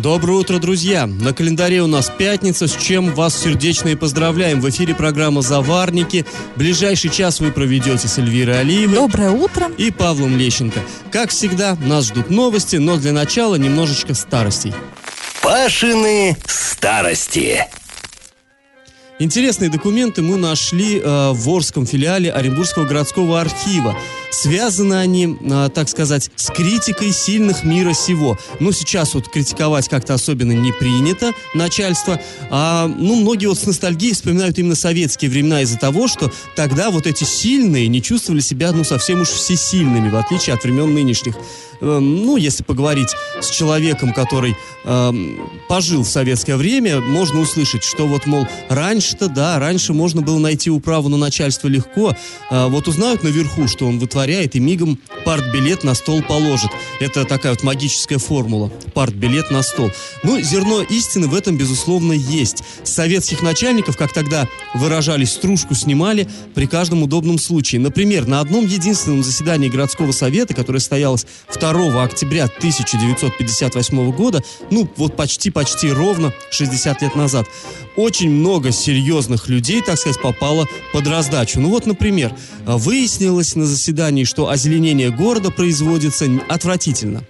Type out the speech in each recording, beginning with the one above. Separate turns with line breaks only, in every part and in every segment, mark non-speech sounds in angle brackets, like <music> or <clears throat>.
Доброе утро, друзья! На календаре у нас пятница, с чем вас сердечно и поздравляем. В эфире программа «Заварники». Ближайший час вы проведете с Эльвирой Алиевой.
Доброе утро.
И Павлом Лещенко. Как всегда, нас ждут новости, но для начала немножечко старостей.
Пашины старости.
Интересные документы мы нашли э, в Орском филиале Оренбургского городского архива. Связаны они, э, так сказать, с критикой сильных мира сего. Ну, сейчас вот критиковать как-то особенно не принято начальство. А, ну, многие вот с ностальгией вспоминают именно советские времена из-за того, что тогда вот эти сильные не чувствовали себя, ну, совсем уж всесильными, в отличие от времен нынешних. Э, ну, если поговорить с человеком, который э, пожил в советское время, можно услышать, что вот, мол, раньше-то, да, раньше можно было найти управу на начальство легко, э, вот узнают наверху, что он вытворяет, и мигом партбилет на стол положит. Это такая вот магическая формула. Партбилет на стол. Ну, зерно истины в этом, безусловно, есть. Советских начальников, как тогда выражались, стружку снимали при каждом удобном случае. Например, на одном единственном заседании городского совета, которое состоялось 2 октября 1958 года, ну, вот почти-почти ровно 60 лет назад, очень много серьезных людей, так сказать, попало под раздачу. Ну вот, например, выяснилось на заседании, что озеленение города производится отвратительно.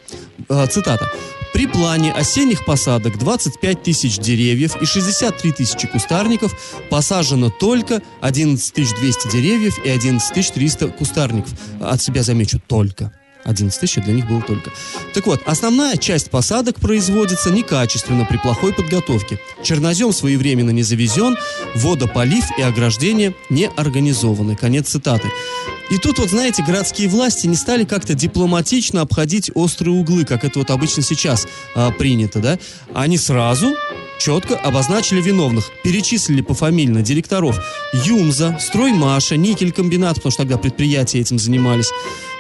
Э, цитата. При плане осенних посадок 25 тысяч деревьев и 63 тысячи кустарников посажено только 11 200 деревьев и 11 300 кустарников. От себя замечу только. 11 тысяч для них было только. Так вот, основная часть посадок производится некачественно при плохой подготовке. Чернозем своевременно не завезен, водополив и ограждение не организованы. Конец цитаты. И тут вот, знаете, городские власти не стали как-то дипломатично обходить острые углы, как это вот обычно сейчас а, принято, да? Они сразу четко обозначили виновных, перечислили пофамильно директоров Юмза, Строймаша, Никель-комбинат, потому что тогда предприятия этим занимались.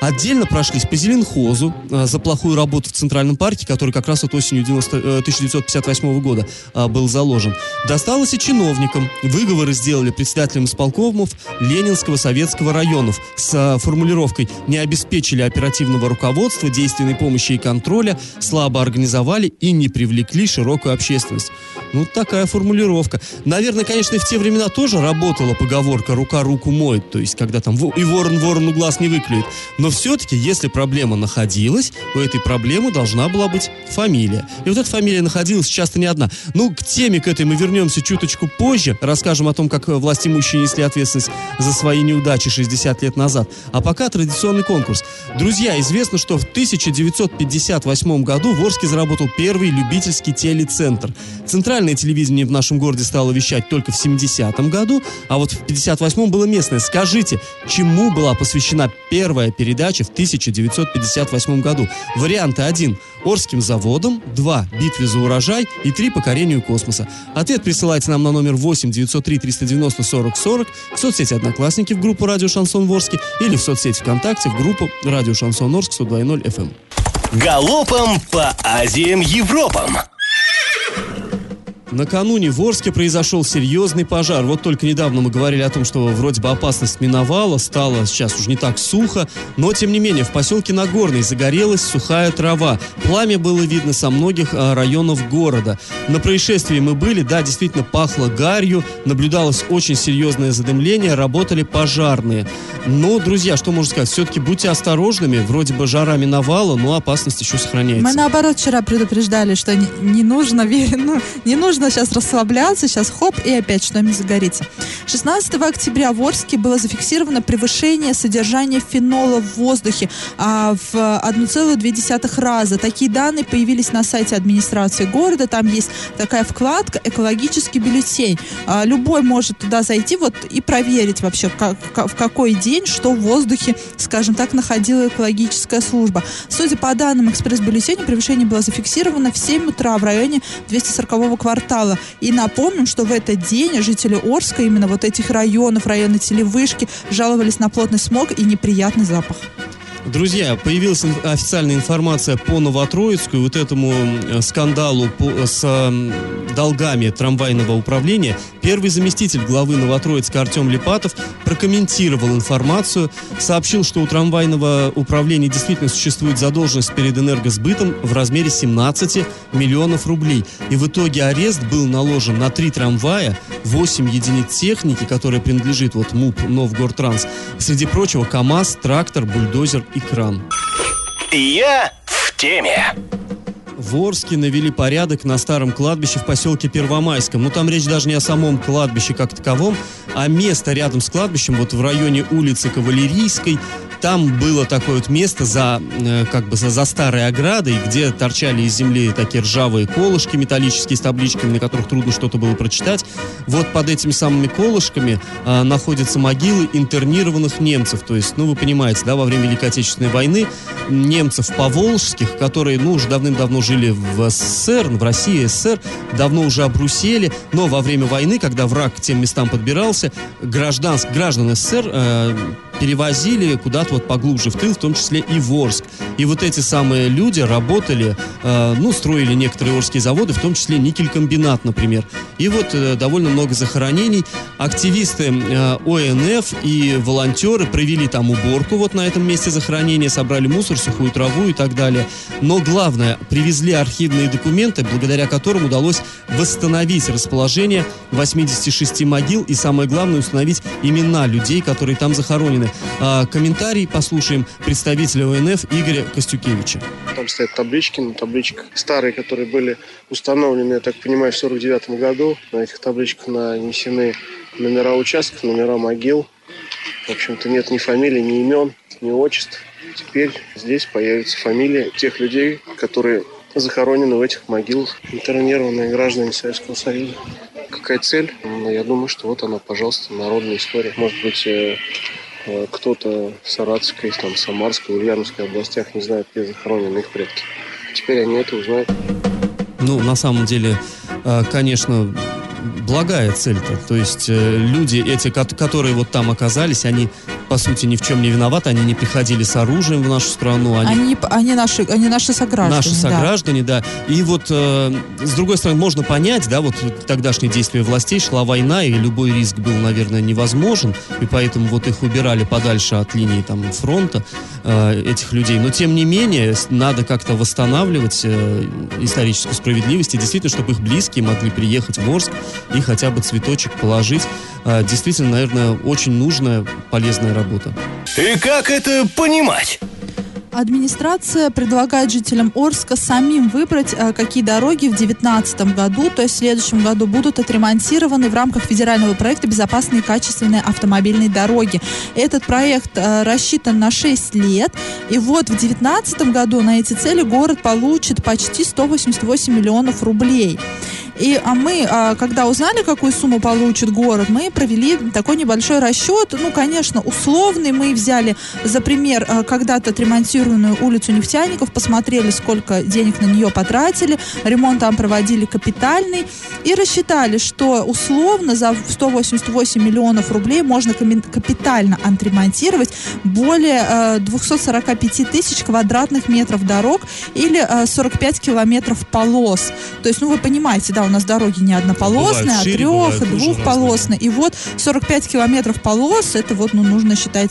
Отдельно прошлись по Зеленхозу э, за плохую работу в Центральном парке, который как раз вот осенью 90, э, 1958 года э, был заложен. Досталось и чиновникам. Выговоры сделали председателям исполкомов Ленинского советского районов с э, формулировкой «не обеспечили оперативного руководства, действенной помощи и контроля, слабо организовали и не привлекли широкую общественность». Ну, такая формулировка. Наверное, конечно, и в те времена тоже работала поговорка «рука руку моет», то есть когда там и ворон ворону глаз не выклюет. Но все-таки, если проблема находилась, у этой проблемы должна была быть фамилия. И вот эта фамилия находилась часто не одна. Ну, к теме к этой мы вернемся чуточку позже, расскажем о том, как власть имущие несли ответственность за свои неудачи 60 лет назад. А пока традиционный конкурс. Друзья, известно, что в 1958 году в Орске заработал первый любительский телецентр. Центральное телевидение в нашем городе стало вещать только в 70-м году, а вот в 58-м было местное. Скажите, чему была посвящена первая передача в 1958 году? Варианты 1. Орским заводом, 2. Битве за урожай и 3. Покорению космоса. Ответ присылайте нам на номер 8 903 390 40 40 в соцсети Одноклассники в группу Радио Шансон Ворске или в соцсети ВКонтакте в группу Радио Шансон Орск 102.0 FM.
Галопом по Азиям Европам!
Накануне в Орске произошел серьезный пожар. Вот только недавно мы говорили о том, что вроде бы опасность миновала, стало сейчас уже не так сухо, но тем не менее в поселке Нагорный загорелась сухая трава. Пламя было видно со многих а, районов города. На происшествии мы были, да, действительно пахло гарью, наблюдалось очень серьезное задымление, работали пожарные. Но, друзья, что можно сказать, все-таки будьте осторожными, вроде бы жара миновала, но опасность еще сохраняется.
Мы наоборот вчера предупреждали, что не, не нужно, ну, не нужно сейчас расслабляться, сейчас хоп, и опять что-нибудь загорится. 16 октября в Орске было зафиксировано превышение содержания фенола в воздухе а, в 1,2 раза. Такие данные появились на сайте администрации города. Там есть такая вкладка «Экологический бюллетень». А, любой может туда зайти вот и проверить вообще, как, в какой день, что в воздухе, скажем так, находила экологическая служба. Судя по данным экспресс-бюллетеня, превышение было зафиксировано в 7 утра в районе 240 квартала. И напомним, что в этот день жители Орска, именно вот этих районов, района Телевышки, жаловались на плотный смог и неприятный запах.
Друзья, появилась официальная информация по Новотроицку и вот этому м, скандалу по- с долгами трамвайного управления. Первый заместитель главы Новотроицка Артем Липатов прокомментировал информацию, сообщил, что у трамвайного управления действительно существует задолженность перед энергосбытом в размере 17 миллионов рублей. И в итоге арест был наложен на три трамвая, 8 единиц техники, которая принадлежит вот МУП Новгородтранс. Среди прочего КАМАЗ, трактор, бульдозер и кран.
Я в теме.
В Орске навели порядок на старом кладбище в поселке Первомайском. Ну, там речь даже не о самом кладбище как таковом, а место рядом с кладбищем, вот в районе улицы Кавалерийской, там было такое вот место за, э, как бы за, за старой оградой, где торчали из земли такие ржавые колышки металлические с табличками, на которых трудно что-то было прочитать. Вот под этими самыми колышками а, находятся могилы интернированных немцев. То есть, ну, вы понимаете, да, во время Великой Отечественной войны немцев поволжских, которые, ну, уже давным-давно жили в СССР, в России, СССР, давно уже обрусели, но во время войны, когда враг к тем местам подбирался, гражданс, граждан СССР э, перевозили куда-то вот поглубже в тыл, в том числе и в Орск. И вот эти самые люди работали, э, ну, строили некоторые орские заводы, в том числе никелькомбинат, например. И вот э, довольно много захоронений. Активисты э, ОНФ и волонтеры провели там уборку вот на этом месте захоронения, собрали мусор, сухую траву и так далее. Но главное, привезли архивные документы, благодаря которым удалось восстановить расположение 86 могил и, самое главное, установить имена людей, которые там захоронены. А, комментарий послушаем представителя ОНФ Игоря Костюкевича.
Там стоят таблички, на табличках старые, которые были установлены, я так понимаю, в 49 году. На этих табличках нанесены номера участков, номера могил. В общем-то, нет ни фамилий, ни имен, ни отчеств. Теперь здесь появится фамилия тех людей, которые захоронены в этих могилах, интернированные граждане Советского Союза. Какая цель? Я думаю, что вот она, пожалуйста, народная история. Может быть, э, э, кто-то в Саратовской, там, Самарской, Ульяновской областях не знает, где захоронены их предки. Теперь они это узнают.
Ну, на самом деле, э, конечно, благая цель-то. То есть люди эти, ко- которые вот там оказались, они, по сути, ни в чем не виноваты, они не приходили с оружием в нашу страну, они
Они, они, наши, они наши сограждане.
наши
да.
сограждане, да. И вот, э, с другой стороны, можно понять, да, вот тогдашние действия властей, шла война, и любой риск был, наверное, невозможен, и поэтому вот их убирали подальше от линии там фронта, э, этих людей. Но, тем не менее, надо как-то восстанавливать э, историческую справедливость, и действительно, чтобы их близкие могли приехать в Орск и хотя бы цветочек положить. Э, действительно, наверное, очень нужная, полезная работа.
И как это понимать?
Администрация предлагает жителям Орска самим выбрать, э, какие дороги в 2019 году, то есть в следующем году, будут отремонтированы в рамках федерального проекта «Безопасные и качественные автомобильные дороги». Этот проект э, рассчитан на 6 лет, и вот в 2019 году на эти цели город получит почти 188 миллионов рублей. И а мы, а, когда узнали, какую сумму получит город, мы провели такой небольшой расчет. Ну, конечно, условный. Мы взяли за пример а, когда-то отремонтированную улицу нефтяников, посмотрели, сколько денег на нее потратили, ремонт там проводили капитальный, и рассчитали, что условно за 188 миллионов рублей можно капитально отремонтировать более э, 245 тысяч квадратных метров дорог или э, 45 километров полос. То есть, ну, вы понимаете, да, нас дороги не однополосные,
Бывают
а трех,
бывают
двухполосные. И вот 45 километров полос, это вот, ну, нужно считать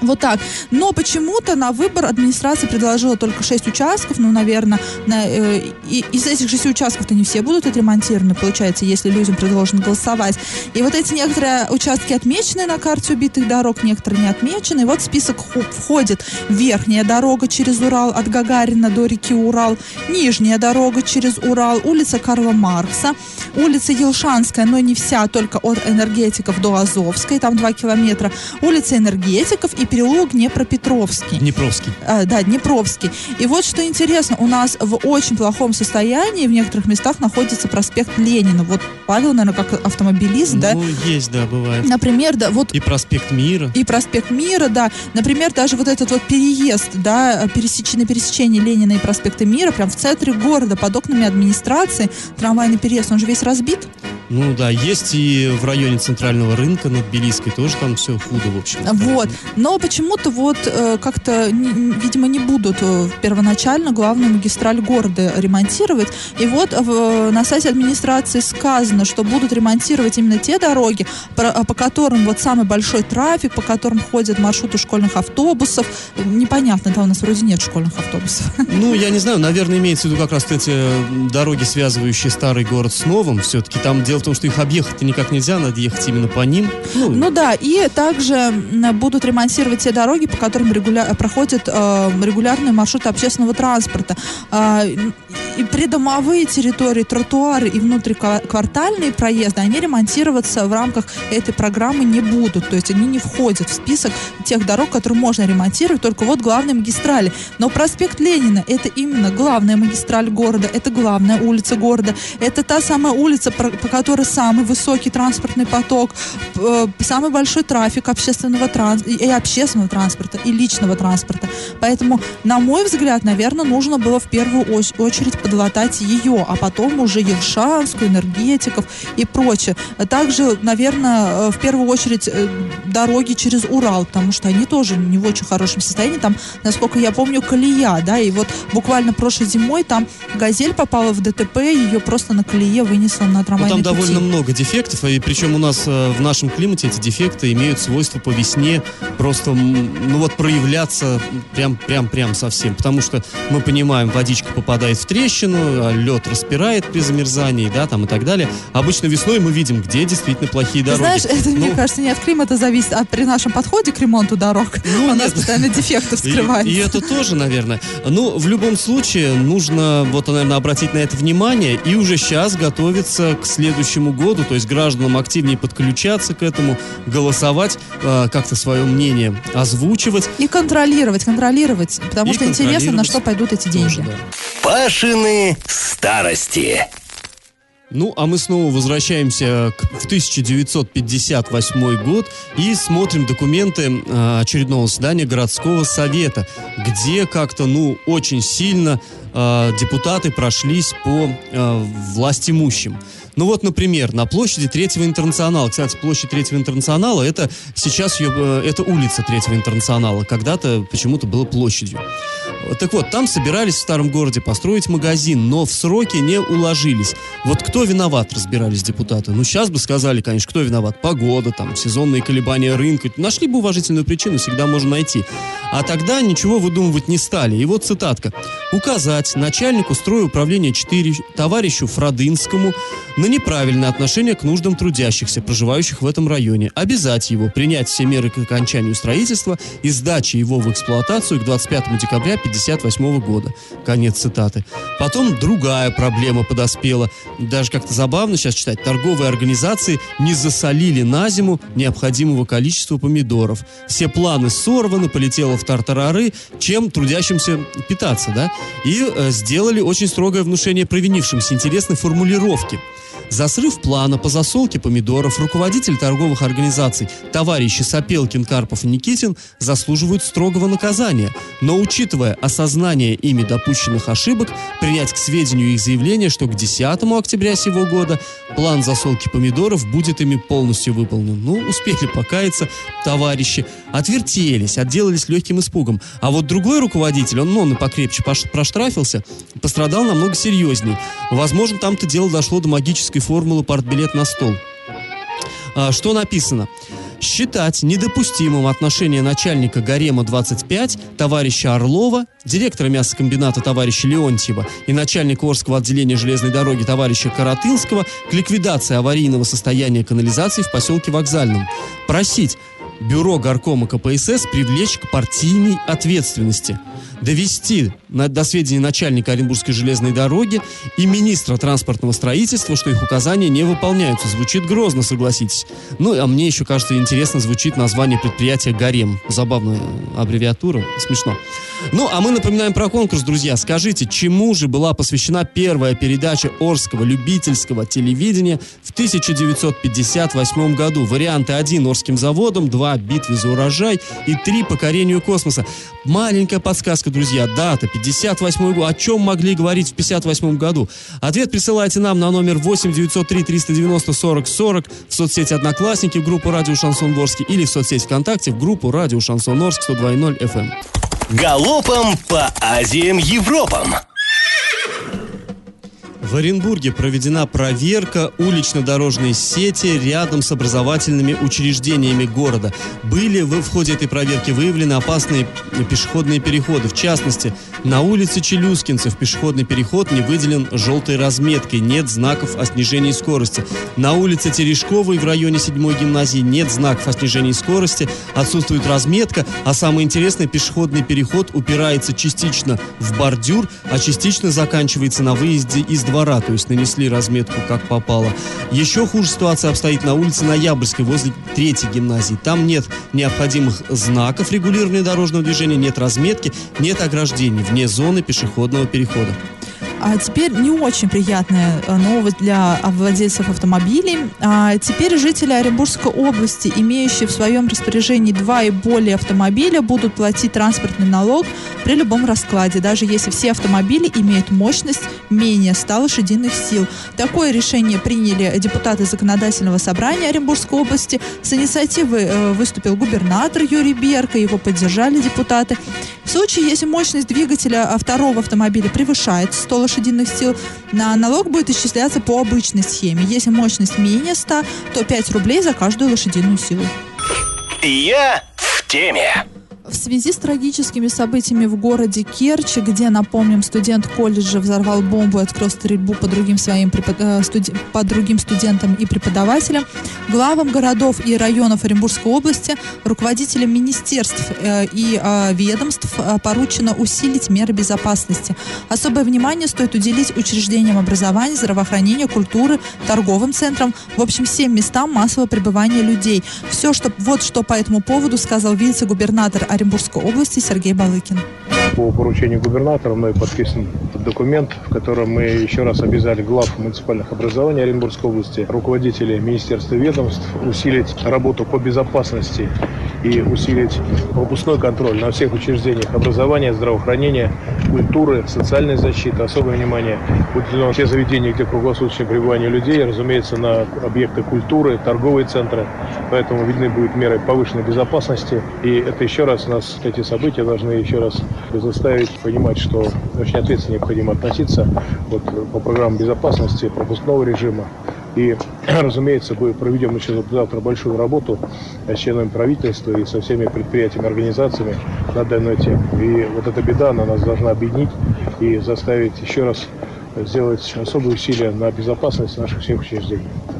вот так. Но почему-то на выбор администрация предложила только 6 участков. Ну, наверное, на, э, и, из этих 6 участков-то не все будут отремонтированы, получается, если людям предложено голосовать. И вот эти некоторые участки отмечены на карте убитых дорог, некоторые не отмечены. И вот в список входит верхняя дорога через Урал от Гагарина до реки Урал, нижняя дорога через Урал, улица Карла Маркса, улица Елшанская, но не вся, только от энергетиков до Азовской, там 2 километра, улица энергетиков и переулок Днепропетровский.
Днепровский.
А, да, Днепровский. И вот что интересно, у нас в очень плохом состоянии в некоторых местах находится проспект Ленина. Вот Павел, наверное, как автомобилист, да?
Ну, есть, да, бывает.
Например, да, вот
И проспект Мира.
и проспект Мира, да. Например, даже вот этот вот переезд, да, пересеч... на пересечении Ленина и проспекта Мира, прям в центре города, под окнами администрации, трамвайный переезд, он же весь разбит.
Ну да, есть и в районе центрального рынка над Белиской тоже там все худо, в общем.
Вот. Но почему-то вот э, как-то, видимо, не будут э, первоначально главную магистраль города ремонтировать. И вот в- на сайте администрации сказано, что будут ремонтировать именно те дороги, про- по которым вот самый большой трафик, по которым ходят маршруты школьных автобусов. Непонятно, там у нас вроде нет школьных автобусов. <laughs>
Ну, я не знаю, наверное, имеется в виду как раз эти дороги, связывающие старый город с новым. Все-таки там дело в том, что их объехать никак нельзя, надо ехать именно по ним. Ну,
Ну да, и также будут ремонтировать те дороги, по которым регуля- проходят э, регулярные маршруты общественного транспорта. А, и придомовые территории, тротуары и внутриквартальные проезды, они ремонтироваться в рамках этой программы не будут. То есть они не входят в список тех дорог, которые можно ремонтировать, только вот главные магистрали. Но проспект Ленина это именно главная магистраль города, это главная улица города, это та самая улица, по которой самый высокий транспортный поток, э, самый большой трафик общественного транспорта, и общественного транспорта, и личного транспорта. Поэтому, на мой взгляд, наверное, нужно было в первую очередь подлатать ее, а потом уже Ершанскую, энергетиков и прочее. Также, наверное, э, в первую очередь э, дороги через Урал, потому что они тоже не в очень хорошем состоянии. Там, насколько я помню, колея, да, и вот буквально прошлой зимой там «Газель» попала в ДТП, ее просто на колее вынесло на
Ну,
трамвайный
там. Довольно много дефектов, и причем у нас э, в нашем климате эти дефекты имеют свойство по весне просто, ну вот, проявляться прям, прям, прям совсем. Потому что мы понимаем, водичка попадает в трещину, а лед распирает при замерзании, да, там и так далее. Обычно весной мы видим, где действительно плохие
Ты
дороги.
знаешь, это, мне
Ну,
кажется, не от климата зависит, а при нашем подходе к ремонту дорог
Ну,
у нас постоянно дефекты
И,
вскрываются.
и это тоже, наверное. Ну, в любом случае, нужно, вот, наверное, обратить на это внимание и уже сейчас готовиться к следующему году, то есть гражданам активнее подключаться к этому, голосовать, э, как-то свое мнение озвучивать.
И контролировать, контролировать, потому
И
что интересно, на
контролировать
что пойдут эти деньги.
Тоже, да.
Пашины старости.
Ну, а мы снова возвращаемся к- в 1958 год и смотрим документы э, очередного заседания городского совета, где как-то, ну, очень сильно э, депутаты прошлись по э, властимущим. Ну вот, например, на площади Третьего Интернационала. Кстати, площадь Третьего Интернационала это сейчас ее, э, это улица Третьего Интернационала. Когда-то почему-то было площадью. Так вот, там собирались в старом городе построить магазин, но в сроки не уложились. Вот кто виноват, разбирались депутаты. Ну, сейчас бы сказали, конечно, кто виноват. Погода, там, сезонные колебания рынка. Нашли бы уважительную причину, всегда можно найти. А тогда ничего выдумывать не стали. И вот цитатка. Указать начальнику стройуправления 4 товарищу Фродынскому на неправильное отношение к нуждам трудящихся, проживающих в этом районе. Обязать его принять все меры к окончанию строительства и сдаче его в эксплуатацию к 25 декабря 1958 года. Конец цитаты. Потом другая проблема подоспела. Даже как-то забавно сейчас читать. Торговые организации не засолили на зиму необходимого количества помидоров. Все планы сорваны, полетело в тартарары, чем трудящимся питаться, да? И э, сделали очень строгое внушение провинившимся. Интересной формулировки. За срыв плана по засолке помидоров руководители торговых организаций товарищи Сапелкин, Карпов и Никитин заслуживают строгого наказания. Но учитывая осознание ими допущенных ошибок, принять к сведению их заявление, что к 10 октября сего года план засолки помидоров будет ими полностью выполнен. Ну, успели покаяться товарищи, отвертелись, отделались легким испугом. А вот другой руководитель, он, он и покрепче проштрафился, пострадал намного серьезней. Возможно, там-то дело дошло до магической формулы «партбилет на стол». А, что написано? Считать недопустимым отношение начальника Гарема-25 товарища Орлова, директора мясокомбината товарища Леонтьева и начальника Орского отделения железной дороги товарища Каратынского к ликвидации аварийного состояния канализации в поселке Вокзальном. Просить Бюро горкома КПСС привлечь к партийной ответственности. Довести на- до сведения начальника Оренбургской железной дороги и министра транспортного строительства, что их указания не выполняются. Звучит грозно, согласитесь. Ну, а мне еще кажется интересно звучит название предприятия «Гарем». Забавная аббревиатура, смешно. Ну, а мы напоминаем про конкурс, друзья. Скажите, чему же была посвящена первая передача Орского любительского телевидения в 1958 году? Варианты 1 Орским заводом, 2 битве за урожай и 3 покорению космоса. Маленькая подсказка, друзья. Дата 58 год. О чем могли говорить в 58 году? Ответ присылайте нам на номер 8 903 390 40 40 в соцсети Одноклассники в группу Радио Шансон Ворске или в соцсети ВКонтакте в группу Радио Шансон Орск 102.0 FM.
Галопом по Азиям Европам!
В Оренбурге проведена проверка улично-дорожной сети рядом с образовательными учреждениями города. Были в, ходе этой проверки выявлены опасные пешеходные переходы. В частности, на улице Челюскинцев пешеходный переход не выделен желтой разметкой, нет знаков о снижении скорости. На улице Терешковой в районе 7 гимназии нет знаков о снижении скорости, отсутствует разметка, а самое интересное, пешеходный переход упирается частично в бордюр, а частично заканчивается на выезде из двора двора, то есть нанесли разметку как попало. Еще хуже ситуация обстоит на улице Ноябрьской, возле третьей гимназии. Там нет необходимых знаков регулирования дорожного движения, нет разметки, нет ограждений вне зоны пешеходного перехода.
А теперь не очень приятная э, новость для владельцев автомобилей. А теперь жители Оренбургской области, имеющие в своем распоряжении два и более автомобиля, будут платить транспортный налог при любом раскладе, даже если все автомобили имеют мощность менее 100 лошадиных сил. Такое решение приняли депутаты Законодательного собрания Оренбургской области. С инициативой э, выступил губернатор Юрий Берка, его поддержали депутаты. В случае, если мощность двигателя второго автомобиля превышает 100 лошадиных сил, на налог будет исчисляться по обычной схеме. Если мощность менее 100, то 5 рублей за каждую лошадиную силу.
Я в теме.
В связи с трагическими событиями в городе Керчь, где, напомним, студент колледжа взорвал бомбу и открыл стрельбу по другим, своим, э, студи, по другим студентам и преподавателям, главам городов и районов Оренбургской области, руководителям министерств э, и э, ведомств поручено усилить меры безопасности. Особое внимание стоит уделить учреждениям образования, здравоохранения, культуры, торговым центрам, в общем, всем местам массового пребывания людей. Все, что, вот что по этому поводу сказал вице-губернатор Оренбургской области Сергей Балыкин.
По поручению губернатора мной подписан документ, в котором мы еще раз обязали глав муниципальных образований Оренбургской области, руководителей министерства и ведомств усилить работу по безопасности и усилить пропускной контроль на всех учреждениях образования, здравоохранения, культуры, социальной защиты. Особое внимание уделено все заведения, где круглосуточное пребывание людей, разумеется, на объекты культуры, торговые центры. Поэтому видны будут меры повышенной безопасности. И это еще раз нас, эти события должны еще раз заставить понимать, что очень ответственно необходимо относиться вот, по программам безопасности, пропускного режима. И, <clears throat> разумеется, мы проведем еще завтра большую работу с членами правительства и со всеми предприятиями, организациями на данную тему. И вот эта беда, она нас должна объединить и заставить еще раз сделать особые усилия на безопасность наших всех учреждений.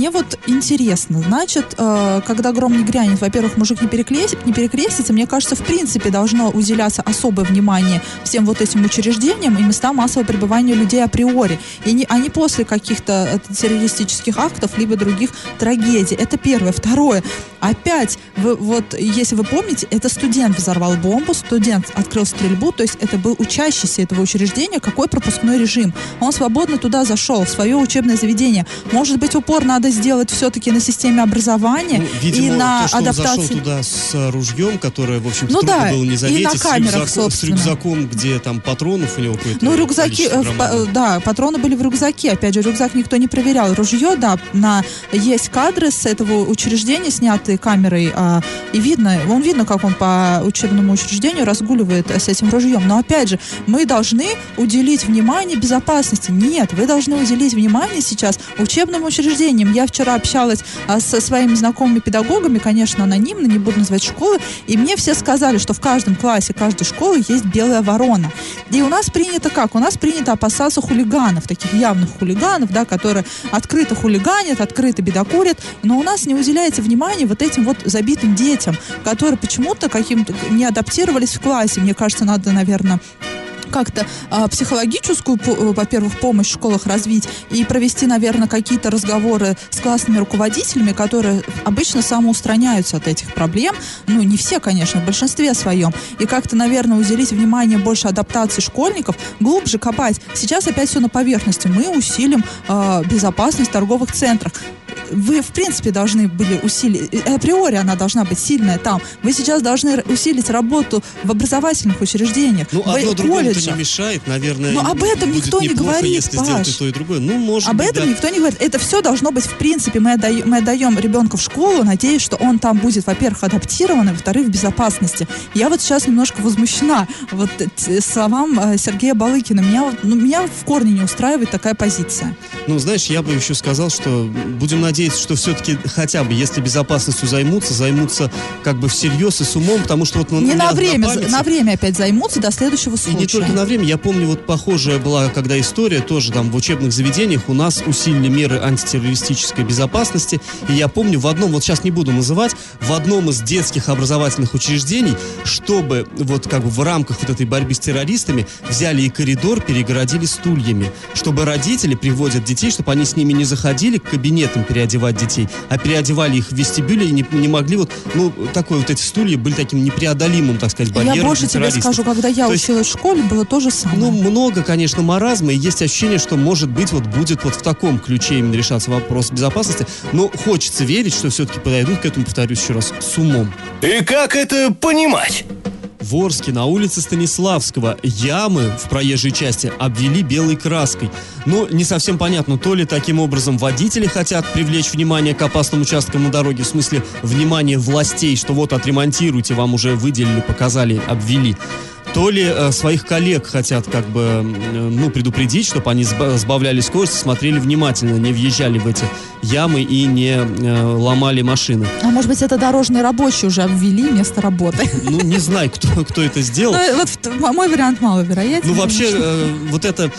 Мне вот интересно, значит, э, когда гром не грянет, во-первых, мужик не, перекрестит, не перекрестится, мне кажется, в принципе должно уделяться особое внимание всем вот этим учреждениям и местам массового пребывания людей априори, и не, а не после каких-то э, террористических актов, либо других трагедий. Это первое. Второе. Опять, вы, вот, если вы помните, это студент взорвал бомбу, студент открыл стрельбу, то есть это был учащийся этого учреждения. Какой пропускной режим? Он свободно туда зашел, в свое учебное заведение. Может быть, упор надо сделать все-таки на системе образования
ну, видимо,
и на
то, что
адаптации.
Он зашел туда с ружьем, которое, в общем-то,
ну,
трудно
да,
было не заметить.
и на камерах,
с, рюкзак, с рюкзаком, где там патронов у него какое-то
Ну, рюкзаки, э, да, патроны были в рюкзаке. Опять же, рюкзак никто не проверял. Ружье, да, на, есть кадры с этого учреждения, снятые камерой, а, и видно, он видно, как он по учебному учреждению разгуливает с этим ружьем. Но, опять же, мы должны уделить внимание безопасности. Нет, вы должны уделить внимание сейчас учебным учреждениям. Я вчера общалась а, со своими знакомыми педагогами, конечно, анонимно, не буду называть школы, и мне все сказали, что в каждом классе каждой школы есть белая ворона. И у нас принято как? У нас принято опасаться хулиганов, таких явных хулиганов, да, которые открыто хулиганят, открыто бедокурят, но у нас не уделяется внимания вот этим вот забитым детям, которые почему-то каким-то не адаптировались в классе. Мне кажется, надо, наверное, как-то а, психологическую, э, во-первых, помощь в школах развить и провести, наверное, какие-то разговоры с классными руководителями, которые обычно самоустраняются от этих проблем. Ну, не все, конечно, в большинстве своем. И как-то, наверное, уделить внимание больше адаптации школьников, глубже копать. Сейчас опять все на поверхности. Мы усилим а, безопасность в торговых центрах вы, в принципе, должны были усилить, э, априори она должна быть сильная там. Вы сейчас должны усилить работу в образовательных учреждениях,
Ну,
в
одно другому-то
колледжах.
не мешает, наверное.
Но об этом никто не говорит,
если
Паш.
и то, и другое. Ну, может
Об
быть,
этом
да.
никто не говорит. Это все должно быть в принципе. Мы отдаем, мы отдаем ребенка в школу, надеясь, что он там будет, во-первых, адаптирован, и, во-вторых, в безопасности. Я вот сейчас немножко возмущена вот э, словам э, Сергея Балыкина. Меня, ну, меня в корне не устраивает такая позиция.
Ну, знаешь, я бы еще сказал, что будем надеяться, что все-таки хотя бы, если безопасностью займутся, займутся как бы всерьез и с умом, потому что вот... ну,
Не на время,
памяти-
на время опять займутся до следующего
И
случая.
не только на время. Я помню, вот похожая была, когда история тоже там в учебных заведениях у нас усилили меры антитеррористической безопасности. И я помню в одном, вот сейчас не буду называть, в одном из детских образовательных учреждений, чтобы вот как бы в рамках вот этой борьбы с террористами взяли и коридор перегородили стульями, чтобы родители приводят детей, чтобы они с ними не заходили к кабинетам переодевать детей, а переодевали их в вестибюле и не, не могли вот, ну, такой вот эти стулья были таким непреодолимым, так сказать, барьером
Я больше тебе скажу, когда я
То есть-
училась в школе, было то же самое.
Ну, много, конечно, маразма, и есть ощущение, что, может быть, вот будет вот в таком ключе именно решаться вопрос безопасности, но хочется верить, что все-таки подойдут к этому, повторюсь еще раз, с умом.
И как это понимать?
В Орске на улице Станиславского ямы в проезжей части обвели белой краской. Но не совсем понятно, то ли таким образом водители хотят привлечь внимание к опасным участкам на дороге, в смысле внимание властей, что вот отремонтируйте, вам уже выделили, показали, обвели. То ли э, своих коллег хотят как бы, э, ну, предупредить, чтобы они сба- сбавляли скорость, смотрели внимательно, не въезжали в эти ямы и не э, ломали машины.
А может быть, это дорожные рабочие уже обвели место работы. <laughs>
Ну, не знаю, кто, кто это сделал.
Ну, вот мой вариант маловероятен.
Ну, вообще, э, вот это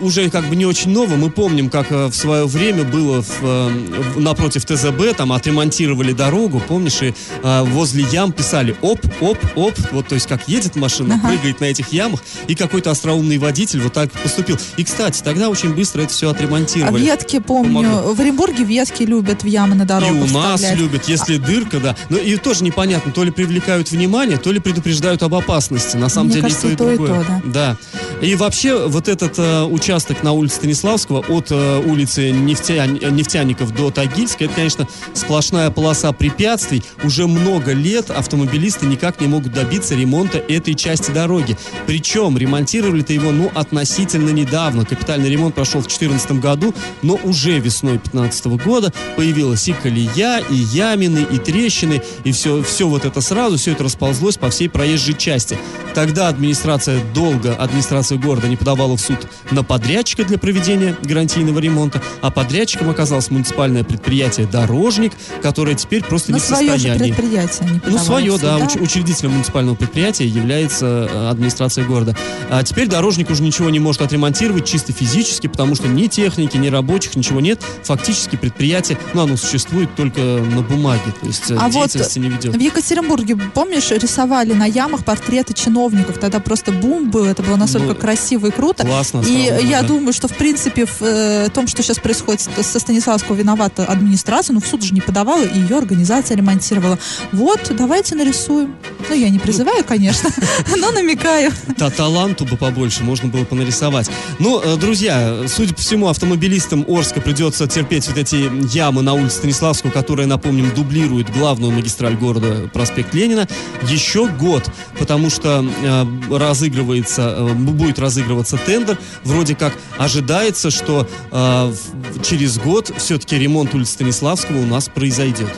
уже как бы не очень ново. Мы помним, как э, в свое время было в, э, напротив ТЗБ, там отремонтировали дорогу, помнишь, и э, возле ям писали оп, оп, оп. Вот, то есть, как едет машина,
Ага.
прыгает на этих ямах, и какой-то остроумный водитель вот так поступил. И, кстати, тогда очень быстро это все
А
отремонтировали.
ветки, помню,
Помогло.
в Оренбурге ветки любят в ямы на
И
дорогу
у нас
вставлять.
любят, если дырка, да. Но и тоже непонятно, то ли привлекают внимание, то ли предупреждают об опасности. На самом
Мне
деле
кажется,
и
и
то, и
и
другое.
то,
да. И вообще вот этот э, участок на улице Станиславского от э, улицы Нефтя- Нефтяников до Тагильска, это, конечно, сплошная полоса препятствий. Уже много лет автомобилисты никак не могут добиться ремонта этой части дороги. Причем ремонтировали-то его, ну, относительно недавно. Капитальный ремонт прошел в 2014 году, но уже весной 2015 года появилась и колея, и ямины, и трещины, и все, все вот это сразу, все это расползлось по всей проезжей части. Тогда администрация долго, администрация города не подавала в суд на подрядчика для проведения гарантийного ремонта, а подрядчиком оказалось муниципальное предприятие «Дорожник», которое теперь просто
На
не в
свое же
состоянии.
предприятие они
Ну, свое, да, уч- учредителем муниципального предприятия является э, администрация города. А теперь дорожник уже ничего не может отремонтировать чисто физически, потому что ни техники, ни рабочих, ничего нет. Фактически предприятие, ну, оно существует только на бумаге, то есть э,
А вот
деятельности не ведет.
В Екатеринбурге, помнишь, рисовали на ямах портреты чиновников. Тогда просто бум был, это было настолько
Ну,
красиво и круто.
Классно.
И
остроумно,
я
да.
думаю, что в принципе в э, том, что сейчас происходит со Станиславского виновата администрация, ну в суд же не подавала, и ее организация ремонтировала. Вот, давайте нарисуем. Ну, я не призываю, конечно, <laughs> но намекаю.
Та таланту бы побольше можно было понарисовать. Ну, э, друзья, судя по всему, автомобилистам Орска придется терпеть вот эти ямы на улице Станиславского, которая, напомним, дублирует главную магистраль города, проспект Ленина, еще год, потому что э, разыгрывается, э, будет разыгрываться тендер. Вроде как ожидается, что э, через год все-таки ремонт улицы Станиславского у нас произойдет.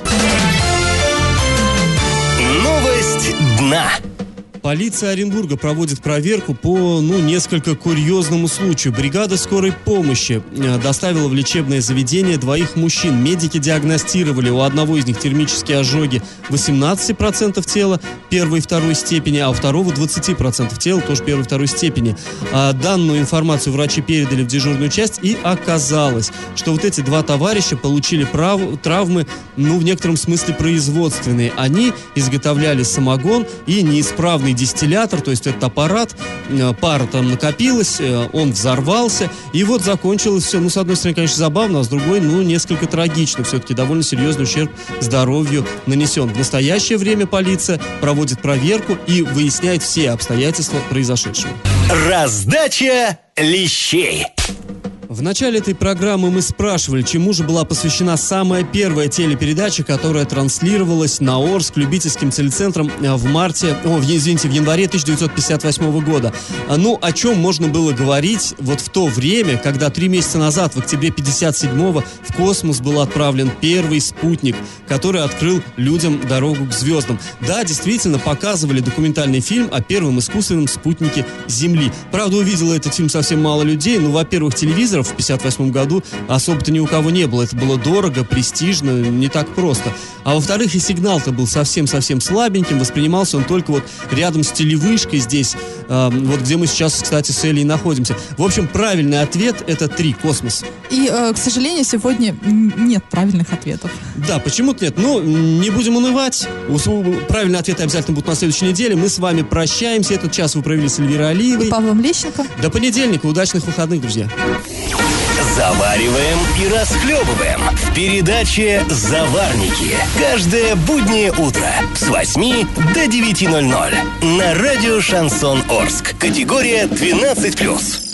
Новость дна.
Полиция Оренбурга проводит проверку по, ну, несколько курьезному случаю. Бригада скорой помощи э, доставила в лечебное заведение двоих мужчин. Медики диагностировали у одного из них термические ожоги 18% тела первой и второй степени, а у второго 20% тела тоже первой и второй степени. А данную информацию врачи передали в дежурную часть, и оказалось, что вот эти два товарища получили прав- травмы, ну, в некотором смысле производственные. Они изготовляли самогон, и неисправный дистиллятор, то есть этот аппарат, э, пара там накопилась, э, он взорвался, и вот закончилось все, ну, с одной стороны, конечно, забавно, а с другой, ну, несколько трагично. Все-таки довольно серьезный ущерб здоровью нанесен. В настоящее время полиция проводит проверку и выясняет все обстоятельства произошедшего.
Раздача лещей.
В начале этой программы мы спрашивали, чему же была посвящена самая первая телепередача, которая транслировалась на Орск любительским телецентром э, в марте, о, извините, в январе 1958 года. А, Ну, о чем можно было говорить вот в то время, когда три месяца назад, в октябре 57-го, в космос был отправлен первый спутник, который открыл людям дорогу к звездам. Да, действительно, показывали документальный фильм о первом искусственном спутнике Земли. Правда, увидело этот фильм совсем мало людей. Ну, во-первых, телевизоров в 58 году особо-то ни у кого не было. Это было дорого, престижно, не так просто. А во-вторых, и сигнал-то был совсем-совсем слабеньким. Воспринимался он только вот рядом с телевышкой здесь, э, вот где мы сейчас, кстати, с Элей находимся. В общем, правильный ответ — это три, космос.
И, э, к сожалению, сегодня нет правильных ответов.
Да, почему-то нет. Ну, не будем унывать. Правильные ответы обязательно будут на следующей неделе. Мы с вами прощаемся. Этот час вы провели с Эльвирой Алиевой.
Павлом Лещенко.
До понедельника. Удачных выходных, друзья.
Завариваем и расхлебываем в передаче «Заварники». Каждое буднее утро с 8 до 9.00 на радио «Шансон Орск». Категория 12+.